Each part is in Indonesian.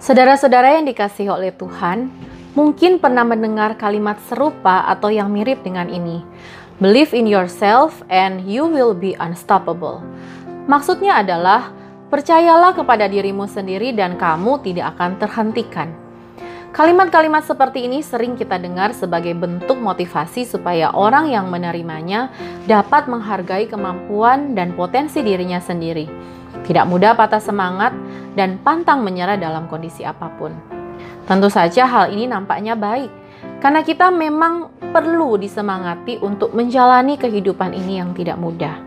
Saudara-saudara yang dikasihi oleh Tuhan, mungkin pernah mendengar kalimat serupa atau yang mirip dengan ini. Believe in yourself and you will be unstoppable. Maksudnya adalah percayalah kepada dirimu sendiri dan kamu tidak akan terhentikan. Kalimat-kalimat seperti ini sering kita dengar sebagai bentuk motivasi supaya orang yang menerimanya dapat menghargai kemampuan dan potensi dirinya sendiri. Tidak mudah patah semangat dan pantang menyerah dalam kondisi apa pun. Tentu saja hal ini nampaknya baik, karena kita memang perlu disemangati untuk menjalani kehidupan ini yang tidak mudah.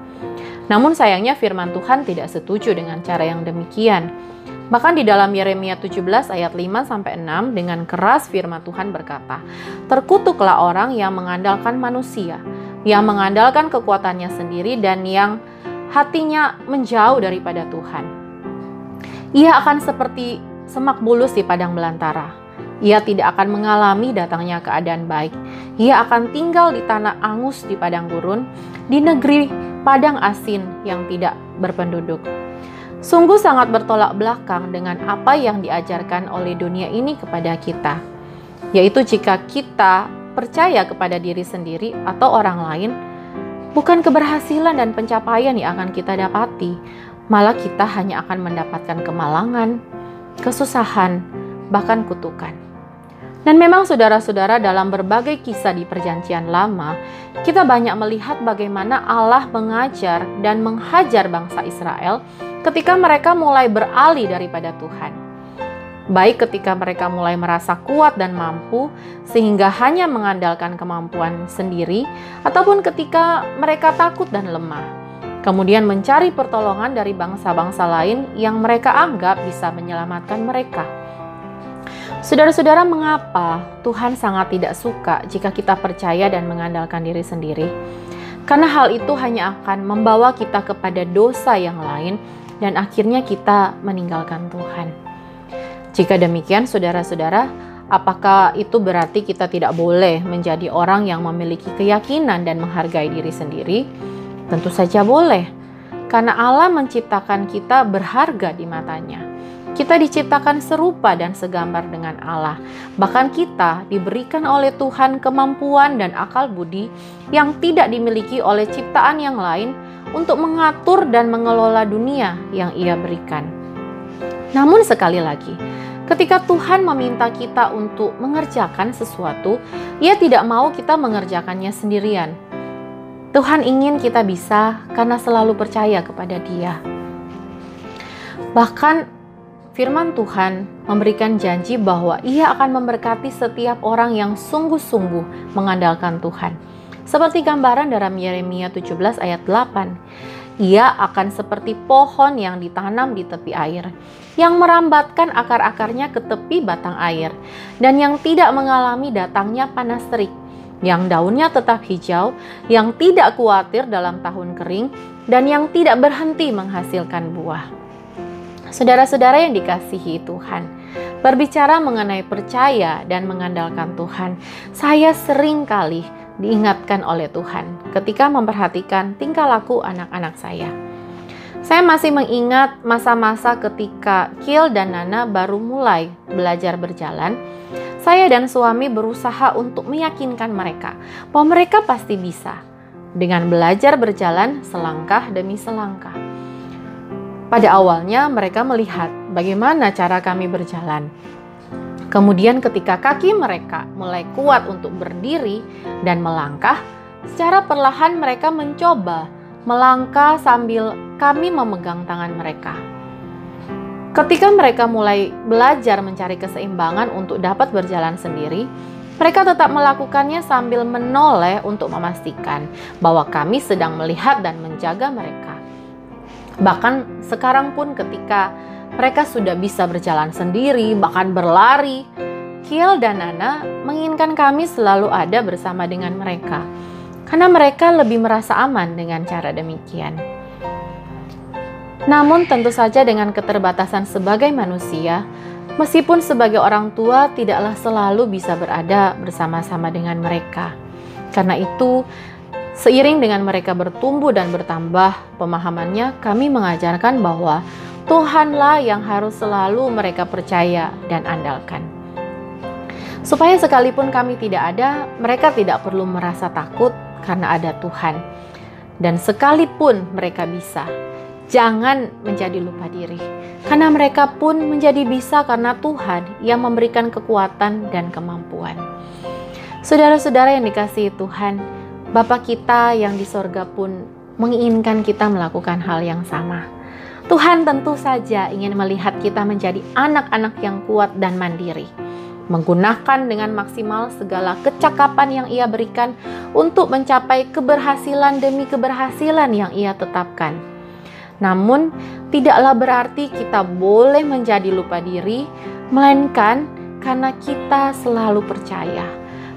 Namun sayangnya firman Tuhan tidak setuju dengan cara yang demikian Bahkan di dalam Yeremia 17 ayat 5 sampai 6 dengan keras firman Tuhan berkata, "Terkutuklah orang yang mengandalkan manusia, yang mengandalkan kekuatannya sendiri dan yang hatinya menjauh daripada Tuhan. Ia akan seperti semak bulus di padang belantara. Ia tidak akan mengalami datangnya keadaan baik. Ia akan tinggal di tanah angus di padang gurun, di negeri padang asin yang tidak berpenduduk." Sungguh sangat bertolak belakang dengan apa yang diajarkan oleh dunia ini kepada kita, yaitu jika kita percaya kepada diri sendiri atau orang lain, bukan keberhasilan dan pencapaian yang akan kita dapati, malah kita hanya akan mendapatkan kemalangan, kesusahan, bahkan kutukan. Dan memang saudara-saudara dalam berbagai kisah di perjanjian lama, kita banyak melihat bagaimana Allah mengajar dan menghajar bangsa Israel ketika mereka mulai beralih daripada Tuhan. Baik ketika mereka mulai merasa kuat dan mampu sehingga hanya mengandalkan kemampuan sendiri ataupun ketika mereka takut dan lemah. Kemudian mencari pertolongan dari bangsa-bangsa lain yang mereka anggap bisa menyelamatkan mereka. Saudara-saudara, mengapa Tuhan sangat tidak suka jika kita percaya dan mengandalkan diri sendiri? Karena hal itu hanya akan membawa kita kepada dosa yang lain dan akhirnya kita meninggalkan Tuhan. Jika demikian, saudara-saudara, apakah itu berarti kita tidak boleh menjadi orang yang memiliki keyakinan dan menghargai diri sendiri? Tentu saja boleh, karena Allah menciptakan kita berharga di matanya. Kita diciptakan serupa dan segambar dengan Allah. Bahkan kita diberikan oleh Tuhan kemampuan dan akal budi yang tidak dimiliki oleh ciptaan yang lain untuk mengatur dan mengelola dunia yang Ia berikan. Namun sekali lagi, ketika Tuhan meminta kita untuk mengerjakan sesuatu, Ia tidak mau kita mengerjakannya sendirian. Tuhan ingin kita bisa karena selalu percaya kepada Dia. Bahkan firman Tuhan memberikan janji bahwa Ia akan memberkati setiap orang yang sungguh-sungguh mengandalkan Tuhan. Seperti gambaran dalam Yeremia 17 ayat 8. Ia akan seperti pohon yang ditanam di tepi air, yang merambatkan akar-akarnya ke tepi batang air, dan yang tidak mengalami datangnya panas terik, yang daunnya tetap hijau, yang tidak khawatir dalam tahun kering, dan yang tidak berhenti menghasilkan buah. Saudara-saudara yang dikasihi Tuhan, berbicara mengenai percaya dan mengandalkan Tuhan, saya sering kali diingatkan oleh Tuhan ketika memperhatikan tingkah laku anak-anak saya. Saya masih mengingat masa-masa ketika Kiel dan Nana baru mulai belajar berjalan. Saya dan suami berusaha untuk meyakinkan mereka bahwa mereka pasti bisa dengan belajar berjalan selangkah demi selangkah. Pada awalnya mereka melihat bagaimana cara kami berjalan. Kemudian ketika kaki mereka mulai kuat untuk berdiri dan melangkah, secara perlahan mereka mencoba melangkah sambil kami memegang tangan mereka. Ketika mereka mulai belajar mencari keseimbangan untuk dapat berjalan sendiri, mereka tetap melakukannya sambil menoleh untuk memastikan bahwa kami sedang melihat dan menjaga mereka. Bahkan sekarang pun ketika mereka sudah bisa berjalan sendiri, bahkan berlari, Kiel dan Nana menginginkan kami selalu ada bersama dengan mereka. Karena mereka lebih merasa aman dengan cara demikian. Namun tentu saja dengan keterbatasan sebagai manusia, meskipun sebagai orang tua tidaklah selalu bisa berada bersama-sama dengan mereka. Karena itu, Seiring dengan mereka bertumbuh dan bertambah pemahamannya, kami mengajarkan bahwa Tuhanlah yang harus selalu mereka percaya dan andalkan. Supaya sekalipun kami tidak ada, mereka tidak perlu merasa takut karena ada Tuhan. Dan sekalipun mereka bisa, jangan menjadi lupa diri, karena mereka pun menjadi bisa karena Tuhan yang memberikan kekuatan dan kemampuan. Saudara-saudara yang dikasihi Tuhan, Bapa kita yang di sorga pun menginginkan kita melakukan hal yang sama. Tuhan tentu saja ingin melihat kita menjadi anak-anak yang kuat dan mandiri menggunakan dengan maksimal segala kecakapan yang ia berikan untuk mencapai keberhasilan demi keberhasilan yang ia tetapkan. Namun, tidaklah berarti kita boleh menjadi lupa diri, melainkan karena kita selalu percaya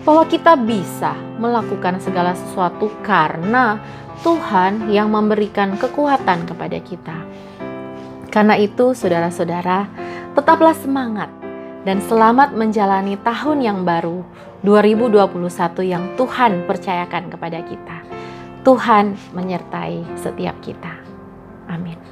bahwa kita bisa melakukan segala sesuatu karena Tuhan yang memberikan kekuatan kepada kita. Karena itu, saudara-saudara, tetaplah semangat dan selamat menjalani tahun yang baru 2021 yang Tuhan percayakan kepada kita. Tuhan menyertai setiap kita. Amin.